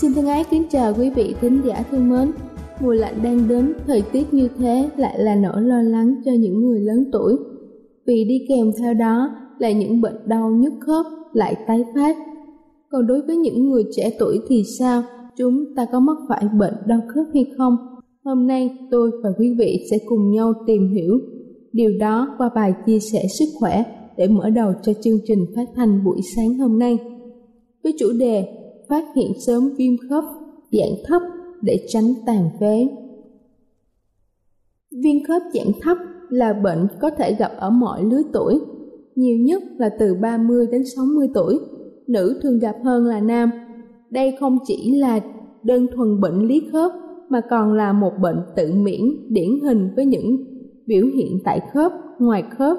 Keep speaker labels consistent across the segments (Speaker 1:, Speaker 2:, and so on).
Speaker 1: Xin thân ái kính chào quý vị thính giả thân mến. Mùa lạnh đang đến, thời tiết như thế lại là nỗi lo lắng cho những người lớn tuổi. Vì đi kèm theo đó là những bệnh đau nhức khớp lại tái phát. Còn đối với những người trẻ tuổi thì sao? Chúng ta có mắc phải bệnh đau khớp hay không? Hôm nay tôi và quý vị sẽ cùng nhau tìm hiểu điều đó qua bài chia sẻ sức khỏe để mở đầu cho chương trình phát thanh buổi sáng hôm nay. Với chủ đề phát hiện sớm viêm khớp dạng thấp để tránh tàn phế. Viêm khớp dạng thấp là bệnh có thể gặp ở mọi lứa tuổi, nhiều nhất là từ 30 đến 60 tuổi, nữ thường gặp hơn là nam. Đây không chỉ là đơn thuần bệnh lý khớp mà còn là một bệnh tự miễn điển hình với những biểu hiện tại khớp, ngoài khớp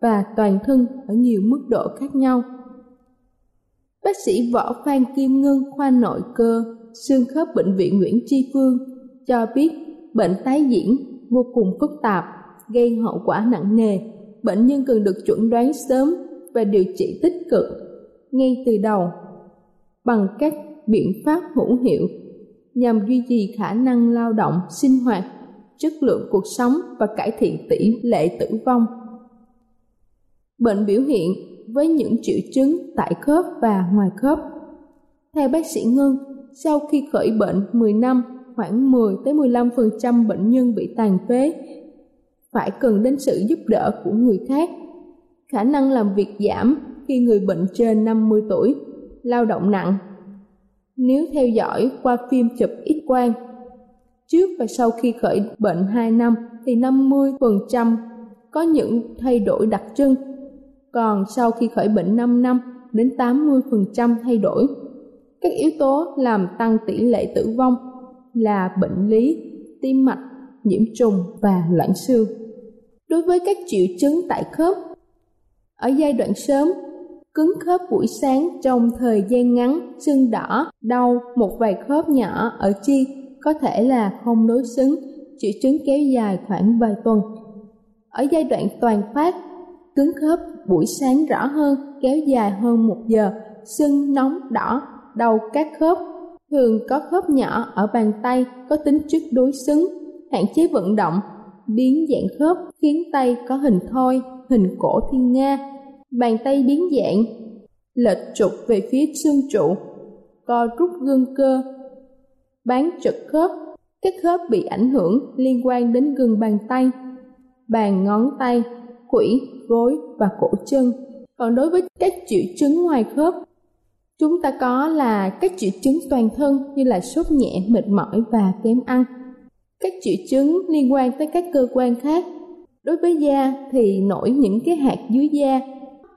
Speaker 1: và toàn thân ở nhiều mức độ khác nhau. Bác sĩ Võ Phan Kim Ngân khoa nội cơ, xương khớp bệnh viện Nguyễn Tri Phương cho biết bệnh tái diễn vô cùng phức tạp, gây hậu quả nặng nề. Bệnh nhân cần được chuẩn đoán sớm và điều trị tích cực ngay từ đầu bằng các biện pháp hữu hiệu nhằm duy trì khả năng lao động, sinh hoạt, chất lượng cuộc sống và cải thiện tỷ lệ tử vong. Bệnh biểu hiện với những triệu chứng tại khớp và ngoài khớp. Theo bác sĩ Ngân, sau khi khởi bệnh 10 năm, khoảng 10 tới 15% bệnh nhân bị tàn phế phải cần đến sự giúp đỡ của người khác. Khả năng làm việc giảm khi người bệnh trên 50 tuổi, lao động nặng. Nếu theo dõi qua phim chụp X quang, trước và sau khi khởi bệnh 2 năm thì 50% có những thay đổi đặc trưng còn sau khi khởi bệnh 5 năm đến 80% thay đổi. Các yếu tố làm tăng tỷ lệ tử vong là bệnh lý, tim mạch, nhiễm trùng và loãng xương. Đối với các triệu chứng tại khớp, ở giai đoạn sớm, cứng khớp buổi sáng trong thời gian ngắn, sưng đỏ, đau một vài khớp nhỏ ở chi có thể là không đối xứng, triệu chứng kéo dài khoảng vài tuần. Ở giai đoạn toàn phát, cứng khớp buổi sáng rõ hơn, kéo dài hơn một giờ, sưng nóng đỏ, đầu các khớp. Thường có khớp nhỏ ở bàn tay có tính chất đối xứng, hạn chế vận động, biến dạng khớp khiến tay có hình thoi, hình cổ thiên nga, bàn tay biến dạng, lệch trục về phía xương trụ, co rút gân cơ, bán trật khớp, các khớp bị ảnh hưởng liên quan đến gân bàn tay, bàn ngón tay, quỷ, gối và cổ chân. Còn đối với các triệu chứng ngoài khớp, chúng ta có là các triệu chứng toàn thân như là sốt nhẹ, mệt mỏi và kém ăn. Các triệu chứng liên quan tới các cơ quan khác. Đối với da thì nổi những cái hạt dưới da,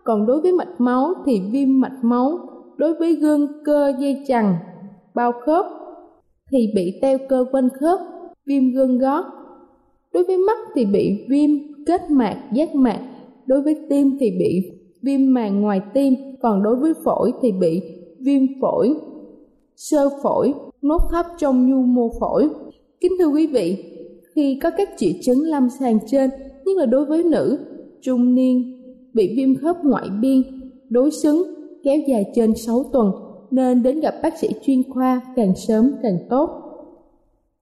Speaker 1: còn đối với mạch máu thì viêm mạch máu, đối với gân cơ dây chằng, bao khớp, thì bị teo cơ quanh khớp, viêm gân gót. Đối với mắt thì bị viêm kết mạc, giác mạc. Đối với tim thì bị viêm màng ngoài tim, còn đối với phổi thì bị viêm phổi, sơ phổi, nốt thấp trong nhu mô phổi. Kính thưa quý vị, khi có các triệu chứng lâm sàng trên, nhất là đối với nữ, trung niên, bị viêm khớp ngoại biên, đối xứng, kéo dài trên 6 tuần, nên đến gặp bác sĩ chuyên khoa càng sớm càng tốt.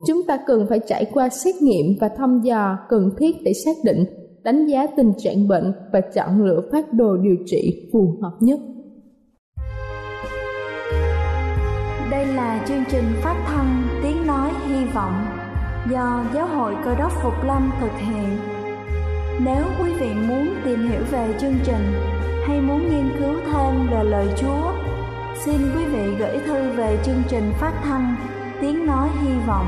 Speaker 1: Chúng ta cần phải trải qua xét nghiệm và thăm dò cần thiết để xác định, đánh giá tình trạng bệnh và chọn lựa phát đồ điều trị phù hợp nhất.
Speaker 2: Đây là chương trình phát thanh Tiếng Nói Hy Vọng do Giáo hội Cơ đốc Phục Lâm thực hiện. Nếu quý vị muốn tìm hiểu về chương trình hay muốn nghiên cứu thêm về lời Chúa, xin quý vị gửi thư về chương trình phát thanh Tiếng Nói Hy Vọng,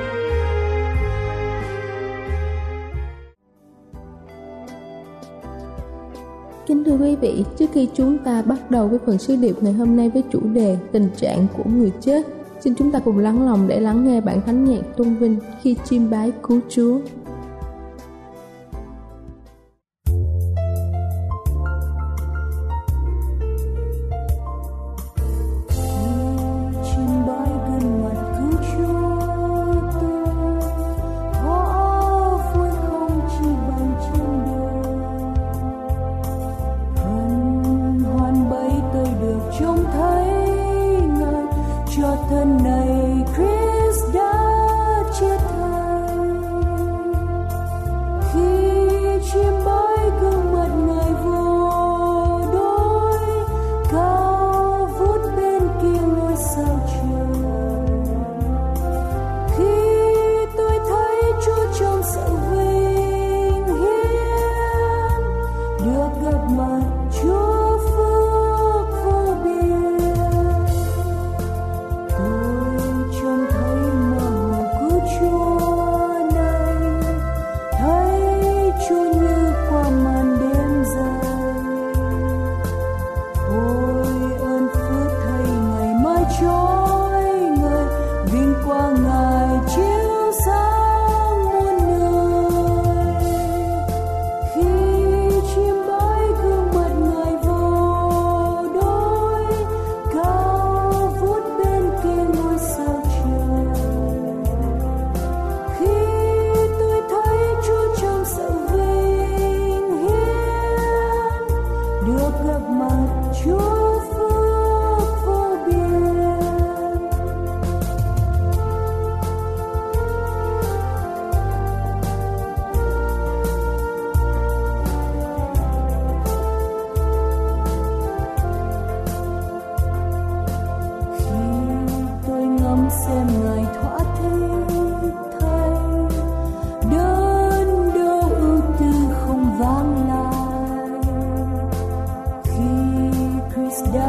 Speaker 1: Kính thưa quý vị, trước khi chúng ta bắt đầu với phần sứ điệp ngày hôm nay với chủ đề tình trạng của người chết, xin chúng ta cùng lắng lòng để lắng nghe bản thánh nhạc tôn vinh khi chiêm bái cứu Chúa.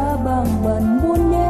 Speaker 3: Được gặp mặt Chúa phước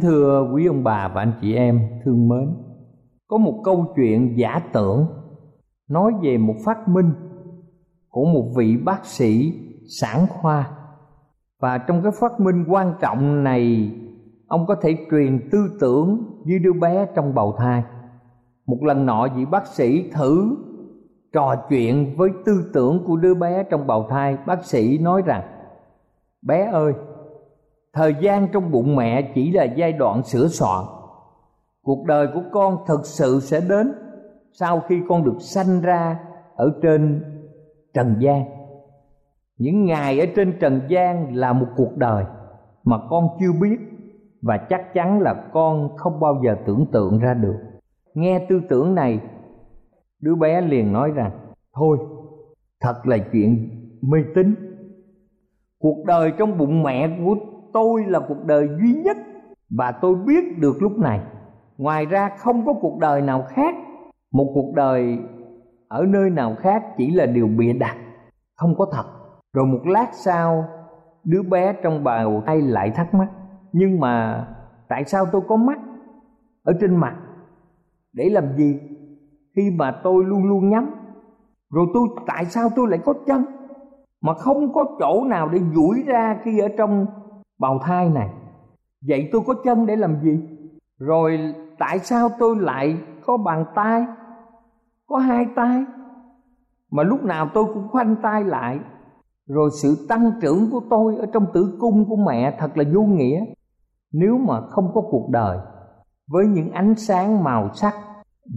Speaker 3: Kính thưa quý ông bà và anh chị em thương mến, có một câu chuyện giả tưởng nói về một phát minh của một vị bác sĩ sản khoa. Và trong cái phát minh quan trọng này ông có thể truyền tư tưởng như đứa bé trong bầu thai. Một lần nọ vị bác sĩ thử trò chuyện với tư tưởng của đứa bé trong bào thai. Bác sĩ nói rằng bé ơi thời gian trong bụng mẹ chỉ là giai đoạn sửa soạn. Cuộc đời của con thực sự sẽ đến sau khi con được sanh ra ở trên trần gian. Những ngày ở trên trần gian là một cuộc đời mà con chưa biết và chắc chắn là con không bao giờ tưởng tượng ra được. Nghe tư tưởng này, đứa bé liền nói rằng, thôi, thật là chuyện mê tín. Cuộc đời trong bụng mẹ của tôi là cuộc đời duy nhất và tôi biết được lúc này. Ngoài ra không có cuộc đời nào khác. Một cuộc đời ở nơi nào khác chỉ là điều bịa đặt, không có thật. Rồi một lát sau, đứa bé trong bào thai lại thắc mắc, nhưng mà tại sao tôi có mắt ở trên mặt? Để làm gì khi mà tôi luôn luôn nhắm? Rồi tôi, tại sao tôi lại có chân mà không có chỗ nào để duỗi ra khi ở trong bào thai này vậy tôi có chân để làm gì? Rồi tại sao tôi lại có bàn tay? Có hai tay. Mà lúc nào tôi cũng khoanh tay lại. Rồi sự tăng trưởng của tôi ở trong tử cung của mẹ thật là vô nghĩa. Nếu mà không có cuộc đời với những ánh sáng màu sắc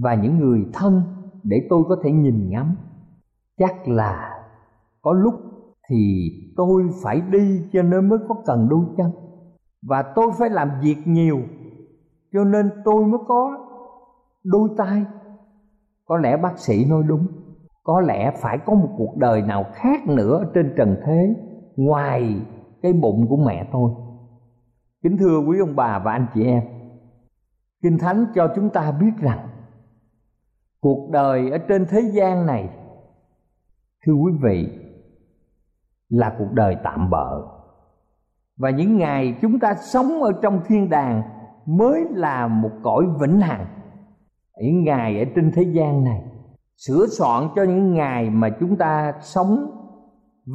Speaker 3: và những người thân để tôi có thể nhìn ngắm, chắc là có lúc thì tôi phải đi cho nên mới có cần đôi chân. Và tôi phải làm việc nhiều, cho nên tôi mới có đôi tay. Có lẽ bác sĩ nói đúng, có lẽ phải có một cuộc đời nào khác nữa trên trần thế, ngoài cái bụng của mẹ tôi. Kính thưa quý ông bà và anh chị em, kinh thánh cho chúng ta biết rằng cuộc đời ở trên thế gian này, thưa quý vị là cuộc đời tạm bợ. Và những ngày chúng ta sống ở trong thiên đàng mới là một cõi vĩnh hằng. Những ngày ở trên thế gian này, sửa soạn cho những ngày mà chúng ta sống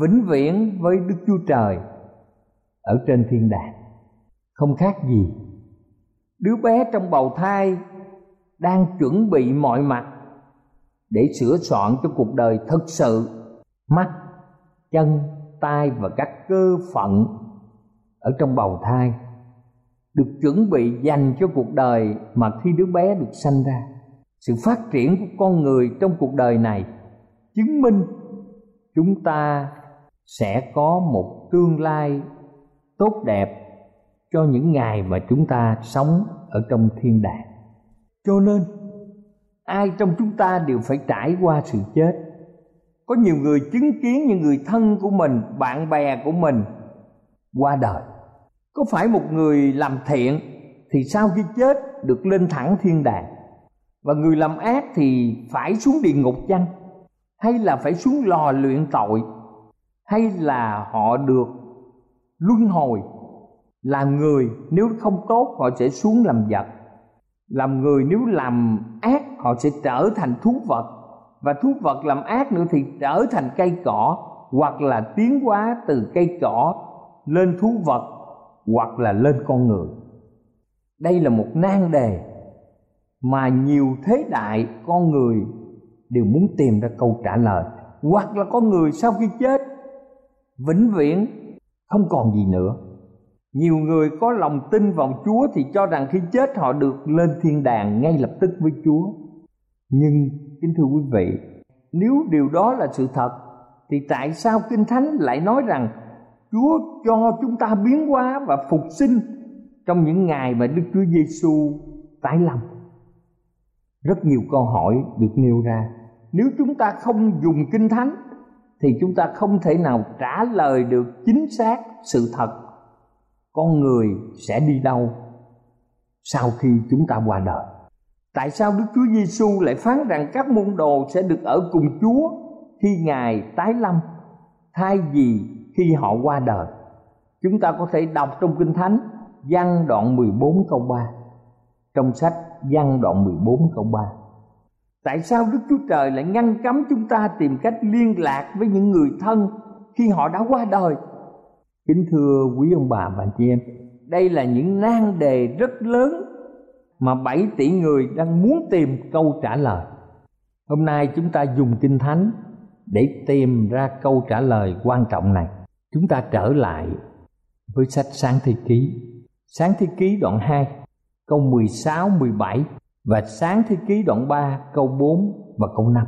Speaker 3: vĩnh viễn với đức chúa trời ở trên thiên đàng. Không khác gì, đứa bé trong bầu thai đang chuẩn bị mọi mặt để sửa soạn cho cuộc đời thực sự, mắt, chân tay và các cơ phận ở trong bào thai được chuẩn bị dành cho cuộc đời mà khi đứa bé được sanh ra. Sự phát triển của con người trong cuộc đời này chứng minh chúng ta sẽ có một tương lai tốt đẹp cho những ngày mà chúng ta sống ở trong thiên đàng. Cho nên, ai trong chúng ta đều phải trải qua sự chết có nhiều người chứng kiến những người thân của mình, bạn bè của mình qua đời. Có phải một người làm thiện thì sau khi chết được lên thẳng thiên đàng? Và người làm ác thì phải xuống địa ngục chăng? Hay là phải xuống lò luyện tội? Hay là họ được luân hồi? Làm người nếu không tốt họ sẽ xuống làm vật. Làm người nếu làm ác họ sẽ trở thành thú vật và thú vật làm ác nữa thì trở thành cây cỏ, hoặc là tiến hóa từ cây cỏ lên thú vật, hoặc là lên con người. Đây là một nan đề mà nhiều thế đại, con người đều muốn tìm ra câu trả lời. Hoặc là con người sau khi chết, vĩnh viễn không còn gì nữa. Nhiều người có lòng tin vào chúa thì cho rằng khi chết họ được lên thiên đàng ngay lập tức với chúa. Nhưng kính thưa quý vị, nếu điều đó là sự thật, thì tại sao kinh thánh lại nói rằng chúa cho chúng ta biến hóa và phục sinh trong những ngày mà đức chúa giêsu tái lâm? Rất nhiều câu hỏi được nêu ra. Nếu chúng ta không dùng kinh thánh, thì chúng ta không thể nào trả lời được chính xác sự thật, con người sẽ đi đâu sau khi chúng ta qua đời. Tại sao Đức Chúa Giêsu lại phán rằng các môn đồ sẽ được ở cùng Chúa khi Ngài tái lâm thay vì khi họ qua đời? Chúng ta có thể đọc trong Kinh Thánh Văn đoạn 14 câu 3 Trong sách Văn đoạn 14 câu 3 Tại sao Đức Chúa Trời lại ngăn cấm chúng ta tìm cách liên lạc với những người thân khi họ đã qua đời? Kính thưa quý ông bà và chị em, đây là những nan đề rất lớn mà 7 tỷ người đang muốn tìm câu trả lời. Hôm nay chúng ta dùng Kinh Thánh để tìm ra câu trả lời quan trọng này. Chúng ta trở lại với sách Sáng Thế Ký. Sáng Thế Ký đoạn 2, câu 16, 17 và Sáng Thế Ký đoạn 3, câu 4 và câu 5.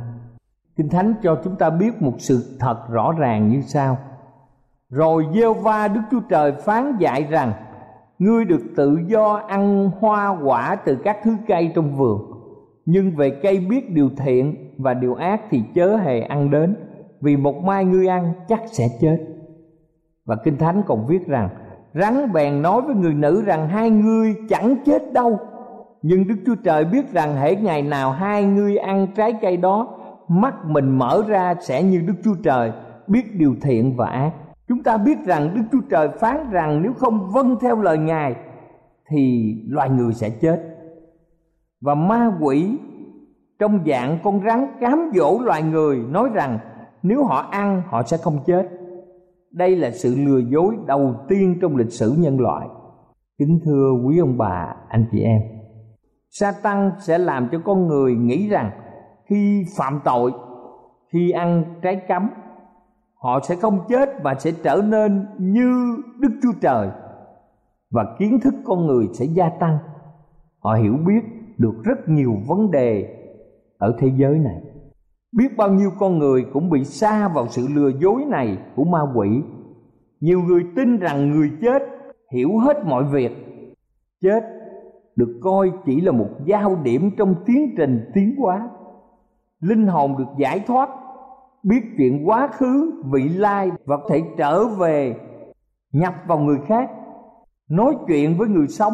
Speaker 3: Kinh Thánh cho chúng ta biết một sự thật rõ ràng như sau. Rồi Giê-va Đức Chúa Trời phán dạy rằng Ngươi được tự do ăn hoa quả từ các thứ cây trong vườn. Nhưng về cây biết điều thiện và điều ác thì chớ hề ăn đến, Vì một mai ngươi ăn chắc sẽ chết. Và Kinh Thánh còn viết rằng, Rắn bèn nói với người nữ rằng hai ngươi chẳng chết đâu. Nhưng Đức Chúa Trời biết rằng hễ ngày nào hai ngươi ăn trái cây đó, Mắt mình mở ra sẽ như Đức Chúa Trời, biết điều thiện và ác. Chúng ta biết rằng Đức Chúa Trời phán rằng nếu không vâng theo lời Ngài thì loài người sẽ chết. Và ma quỷ trong dạng con rắn cám dỗ loài người nói rằng nếu họ ăn họ sẽ không chết. Đây là sự lừa dối đầu tiên trong lịch sử nhân loại. Kính thưa quý ông bà, anh chị em. Satan sẽ làm cho con người nghĩ rằng khi phạm tội, khi ăn trái cấm họ sẽ không chết và sẽ trở nên như Đức Chúa Trời, và kiến thức con người sẽ gia tăng. Họ hiểu biết được rất nhiều vấn đề ở thế giới này. Biết bao nhiêu con người cũng bị xa vào sự lừa dối này của ma quỷ. Nhiều người tin rằng người chết hiểu hết mọi việc. Chết được coi chỉ là một giao điểm trong tiến trình tiến hóa. Linh hồn được giải thoát biết chuyện quá khứ, vị lai và có thể trở về, nhập vào người khác, nói chuyện với người sống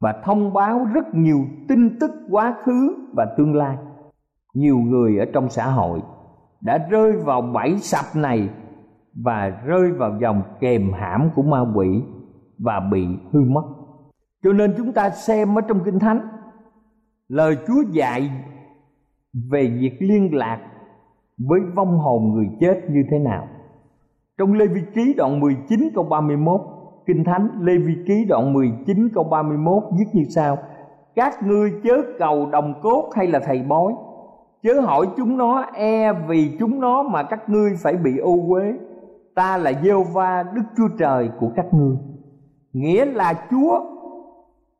Speaker 3: và thông báo rất nhiều tin tức quá khứ và tương lai. Nhiều người ở trong xã hội đã rơi vào bẫy sập này và rơi vào dòng kèm hãm của ma quỷ và bị hư mất. Cho nên chúng ta xem ở trong kinh thánh, lời chúa dạy về việc liên lạc với vong hồn người chết như thế nào. Trong Lê Vi Ký đoạn 19 câu 31, Kinh Thánh Lê Vi Ký đoạn 19 câu 31 viết như sau: Các ngươi chớ cầu đồng cốt hay là thầy bói, chớ hỏi chúng nó e vì chúng nó mà các ngươi phải bị ô uế. Ta là giê va Đức Chúa Trời của các ngươi. Nghĩa là Chúa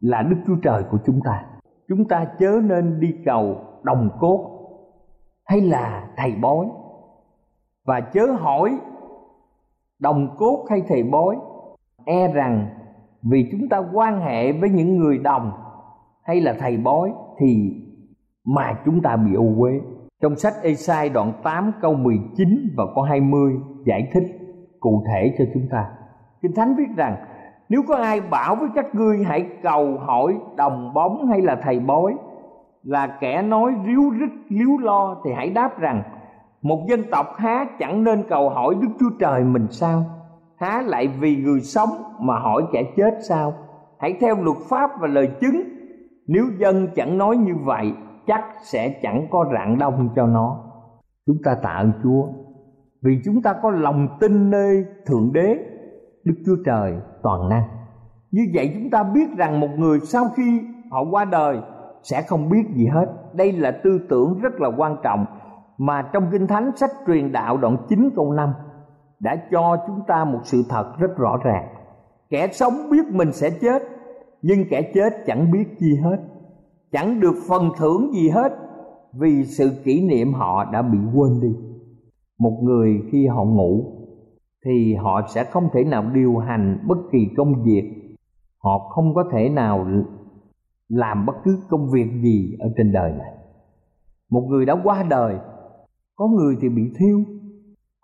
Speaker 3: là Đức Chúa Trời của chúng ta. Chúng ta chớ nên đi cầu đồng cốt hay là thầy bói và chớ hỏi đồng cốt hay thầy bói e rằng vì chúng ta quan hệ với những người đồng hay là thầy bói thì mà chúng ta bị ô uế trong sách Esai đoạn 8 câu 19 và câu 20 giải thích cụ thể cho chúng ta. Kinh Thánh viết rằng, nếu có ai bảo với các ngươi hãy cầu hỏi đồng bóng hay là thầy bói là kẻ nói ríu rít, líu lo thì hãy đáp rằng, một dân tộc há chẳng nên cầu hỏi đức chúa trời mình sao? Há lại vì người sống mà hỏi kẻ chết sao? Hãy theo luật pháp và lời chứng. Nếu dân chẳng nói như vậy, chắc sẽ chẳng có rạng đông cho nó. Chúng ta tạ ơn chúa, vì chúng ta có lòng tin nơi thượng đế, đức chúa trời toàn năng. Như vậy chúng ta biết rằng một người sau khi họ qua đời sẽ không biết gì hết. Đây là tư tưởng rất là quan trọng mà trong kinh thánh sách truyền đạo đoạn 9 câu 5 đã cho chúng ta một sự thật rất rõ ràng. Kẻ sống biết mình sẽ chết, nhưng kẻ chết chẳng biết gì hết, chẳng được phần thưởng gì hết vì sự kỷ niệm họ đã bị quên đi. Một người khi họ ngủ thì họ sẽ không thể nào điều hành bất kỳ công việc. Họ không có thể nào làm bất cứ công việc gì ở trên đời này. Một người đã qua đời, có người thì bị thiêu,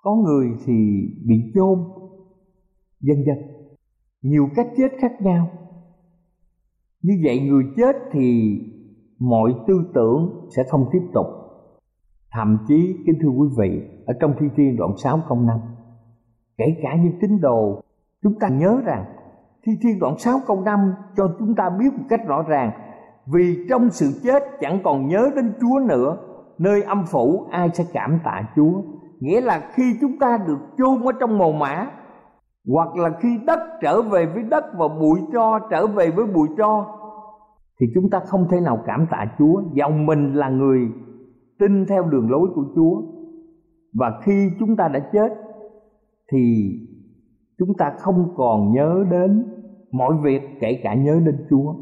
Speaker 3: có người thì bị chôn, vân vân. Nhiều cách chết khác nhau. Như vậy người chết thì mọi tư tưởng sẽ không tiếp tục. Thậm chí, kính thưa quý vị, ở trong thi thiên đoạn 6 câu 5 kể cả những tín đồ, chúng ta nhớ rằng thi thiên đoạn 6 câu 5 cho chúng ta biết một cách rõ ràng. Vì trong sự chết chẳng còn nhớ đến Chúa nữa, nơi âm phủ ai sẽ cảm tạ Chúa? Nghĩa là khi chúng ta được chôn ở trong mồ mã hoặc là khi đất trở về với đất và bụi tro trở về với bụi tro, thì chúng ta không thể nào cảm tạ Chúa. Dòng mình là người tin theo đường lối của Chúa. Và khi chúng ta đã chết, thì chúng ta không còn nhớ đến mọi việc kể cả nhớ đến Chúa.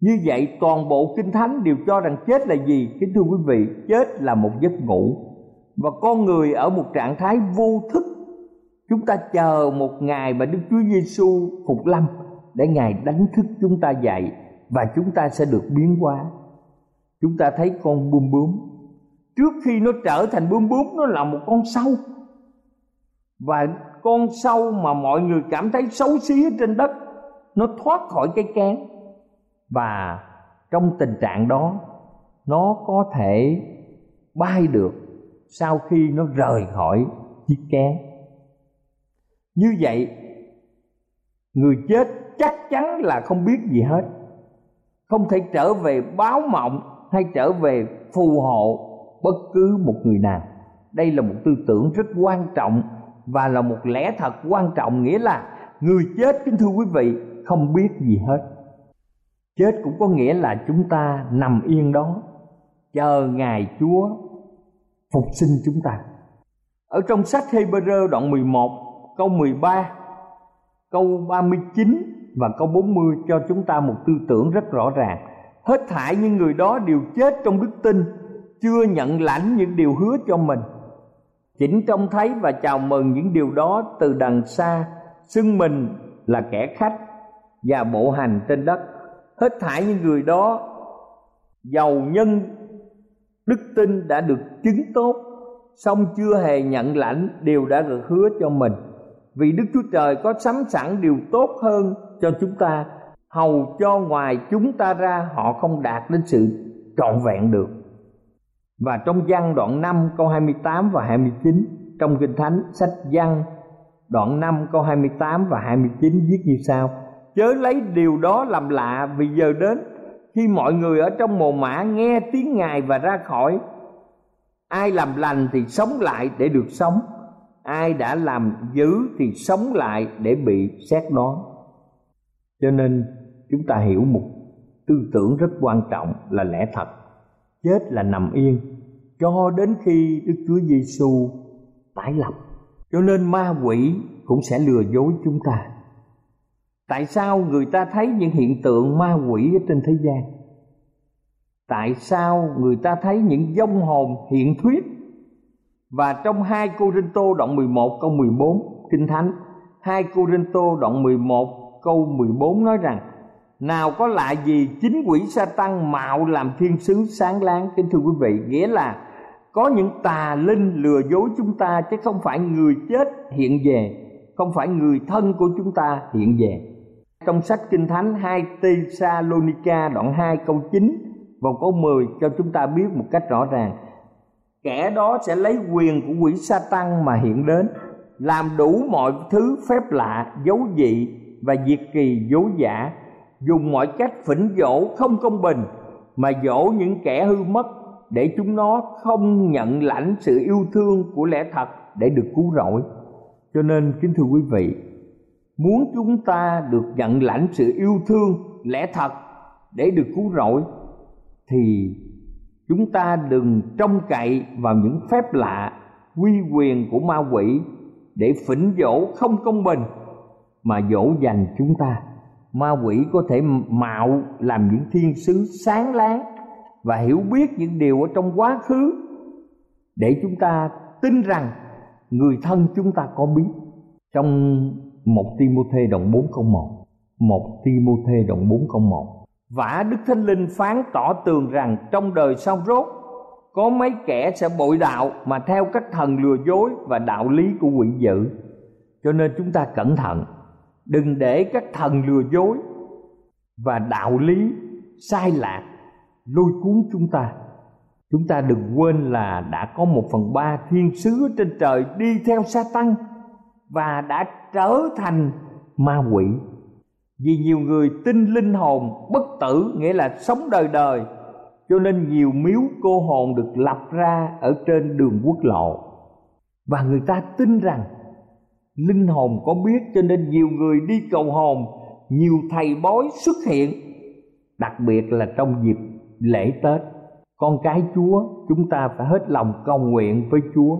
Speaker 3: Như vậy toàn bộ Kinh Thánh đều cho rằng chết là gì? Kính thưa quý vị, chết là một giấc ngủ và con người ở một trạng thái vô thức. Chúng ta chờ một ngày mà Đức Chúa Giêsu phục lâm để Ngài đánh thức chúng ta dậy và chúng ta sẽ được biến hóa. Chúng ta thấy con bướm bướm trước khi nó trở thành bướm bướm nó là một con sâu và con sâu mà mọi người cảm thấy xấu xí ở trên đất, nó thoát khỏi cái kén. Và trong tình trạng đó, nó có thể bay được sau khi nó rời khỏi chiếc kén. Như vậy, người chết chắc chắn là không biết gì hết. Không thể trở về báo mộng hay trở về phù hộ bất cứ một người nào. Đây là một tư tưởng rất quan trọng và là một lẽ thật quan trọng nghĩa là người chết, kính thưa quý vị, không biết gì hết. Chết cũng có nghĩa là chúng ta nằm yên đó, chờ ngày Chúa phục sinh chúng ta. Ở trong sách Hebrew đoạn 11 câu 13 câu 39 và câu 40 cho chúng ta một tư tưởng rất rõ ràng. Hết thảy những người đó đều chết trong đức tin, chưa nhận lãnh những điều hứa cho mình chỉnh trông thấy và chào mừng những điều đó từ đằng xa, xưng mình là kẻ khách và bộ hành trên đất. Hết thảy những người đó, giàu nhân, đức tin đã được chứng tốt, song chưa hề nhận lãnh điều đã được hứa cho mình. Vì đức chúa trời có sắm sẵn điều tốt hơn cho chúng ta, hầu cho ngoài chúng ta ra họ không đạt đến sự trọn vẹn được và trong văn đoạn 5 câu 28 và 29 trong Kinh Thánh, sách văn đoạn 5 câu 28 và 29 viết như sau. Chớ lấy điều đó làm lạ vì giờ đến, khi mọi người ở trong mồ mã nghe tiếng Ngài và ra khỏi. Ai làm lành thì sống lại để được sống. Ai đã làm dữ thì sống lại để bị xét đoán. Cho nên, chúng ta hiểu một tư tưởng rất quan trọng là lẽ thật chết là nằm yên cho đến khi Đức Chúa Giêsu tái lập. Cho nên ma quỷ cũng sẽ lừa dối chúng ta. Tại sao người ta thấy những hiện tượng ma quỷ ở trên thế gian? Tại sao người ta thấy những vong hồn hiện thuyết? Và trong 2 Cô Rinh Tô đoạn 11 câu 14 Kinh Thánh 2 Cô Rinh Tô đoạn 11 câu 14 nói rằng nào có lạ gì chính quỷ sa tăng mạo làm thiên sứ sáng láng? Kính thưa quý vị, nghĩa là có những tà linh lừa dối chúng ta chứ không phải người chết hiện về, không phải người thân của chúng ta hiện về. Trong sách kinh thánh 2 Tesalonica đoạn 2 câu 9 và câu 10 cho chúng ta biết một cách rõ ràng. Kẻ đó sẽ lấy quyền của quỷ sa tăng mà hiện đến, làm đủ mọi thứ phép lạ, dấu dị và diệt kỳ dối giả dùng mọi cách phỉnh dỗ không công bình, mà dỗ những kẻ hư mất để chúng nó không nhận lãnh sự yêu thương của lẽ thật để được cứu rỗi. Cho nên, kính thưa quý vị, muốn chúng ta được nhận lãnh sự yêu thương lẽ thật để được cứu rỗi, thì chúng ta đừng trông cậy vào những phép lạ, quy quyền của ma quỷ để phỉnh dỗ không công bình mà dỗ dành chúng ta ma quỷ có thể mạo làm những thiên sứ sáng láng và hiểu biết những điều ở trong quá khứ để chúng ta tin rằng người thân chúng ta có biết trong một Timôthê đoạn 401, một Timôthê đoạn 401. Vả Đức Thánh Linh phán tỏ tường rằng trong đời sau rốt có mấy kẻ sẽ bội đạo mà theo cách thần lừa dối và đạo lý của quỷ dữ cho nên chúng ta cẩn thận đừng để các thần lừa dối và đạo lý sai lạc lôi cuốn chúng ta. Chúng ta đừng quên là đã có một phần ba thiên sứ trên trời đi theo sa tăng và đã trở thành ma quỷ. Vì nhiều người tin linh hồn bất tử, nghĩa là sống đời đời, cho nên nhiều miếu cô hồn được lập ra ở trên đường quốc lộ. Và người ta tin rằng linh hồn có biết cho nên nhiều người đi cầu hồn, nhiều thầy bói xuất hiện, đặc biệt là trong dịp lễ tết. Con cái chúa, chúng ta phải hết lòng cầu nguyện với chúa.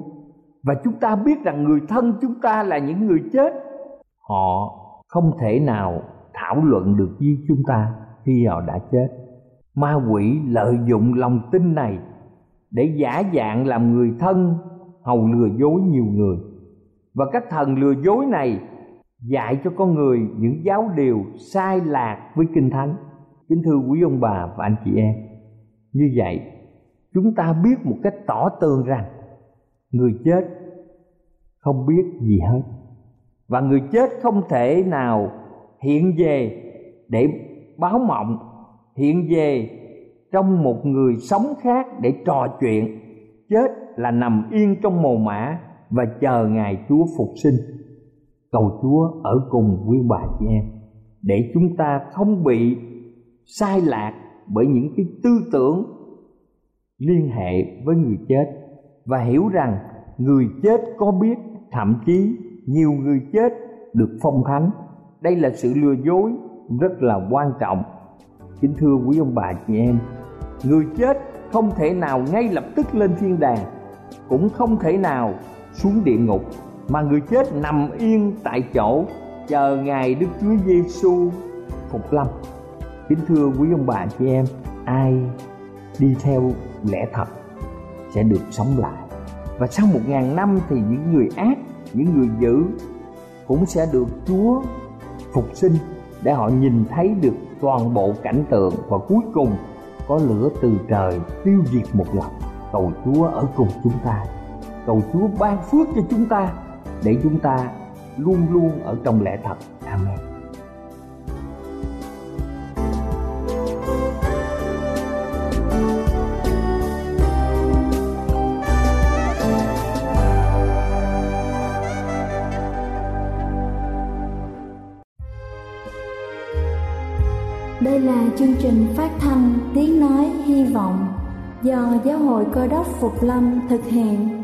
Speaker 3: Và chúng ta biết rằng người thân chúng ta là những người chết. Họ không thể nào thảo luận được với chúng ta khi họ đã chết. Ma quỷ lợi dụng lòng tin này để giả dạng làm người thân, hầu lừa dối nhiều người và các thần lừa dối này dạy cho con người những giáo điều sai lạc với kinh thánh. Kính thưa quý ông bà và anh chị em, như vậy, chúng ta biết một cách tỏ tường rằng người chết không biết gì hết. Và người chết không thể nào hiện về để báo mộng, hiện về trong một người sống khác để trò chuyện. Chết là nằm yên trong mồ mả và chờ ngày chúa phục sinh. Cầu chúa ở cùng quý bà chị em, để chúng ta không bị sai lạc bởi những cái tư tưởng liên hệ với người chết. Và hiểu rằng người chết có biết, thậm chí nhiều người chết được phong thánh. Đây là sự lừa dối rất là quan trọng. Kính thưa quý ông bà chị em, người chết không thể nào ngay lập tức lên thiên đàng, cũng không thể nào xuống địa ngục mà người chết nằm yên tại chỗ chờ ngày Đức Chúa Giêsu phục lâm. Kính thưa quý ông bà chị em, ai đi theo lẽ thật sẽ được sống lại. Và sau một ngàn năm thì những người ác, những người dữ cũng sẽ được Chúa phục sinh để họ nhìn thấy được toàn bộ cảnh tượng và cuối cùng có lửa từ trời tiêu diệt một lần cầu chúa ở cùng chúng ta cầu chúa ban phước cho chúng ta, để chúng ta luôn luôn ở trong lẽ thật amen
Speaker 2: Đây là chương trình phát thanh Tiếng Nói Hy Vọng do Giáo hội Cơ đốc Phục Lâm thực hiện.